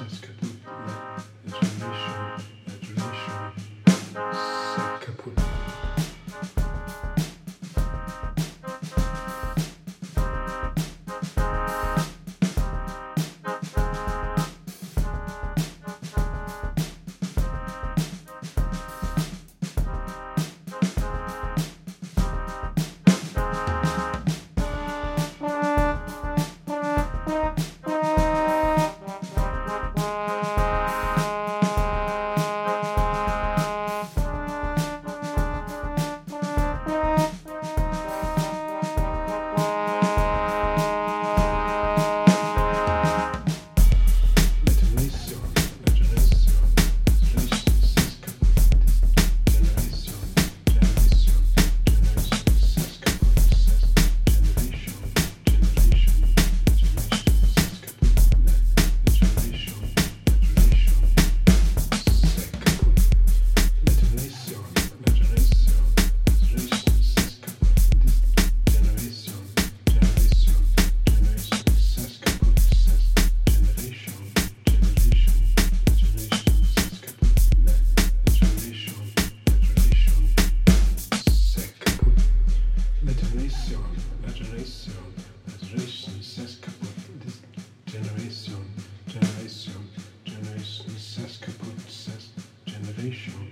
That's. Generation,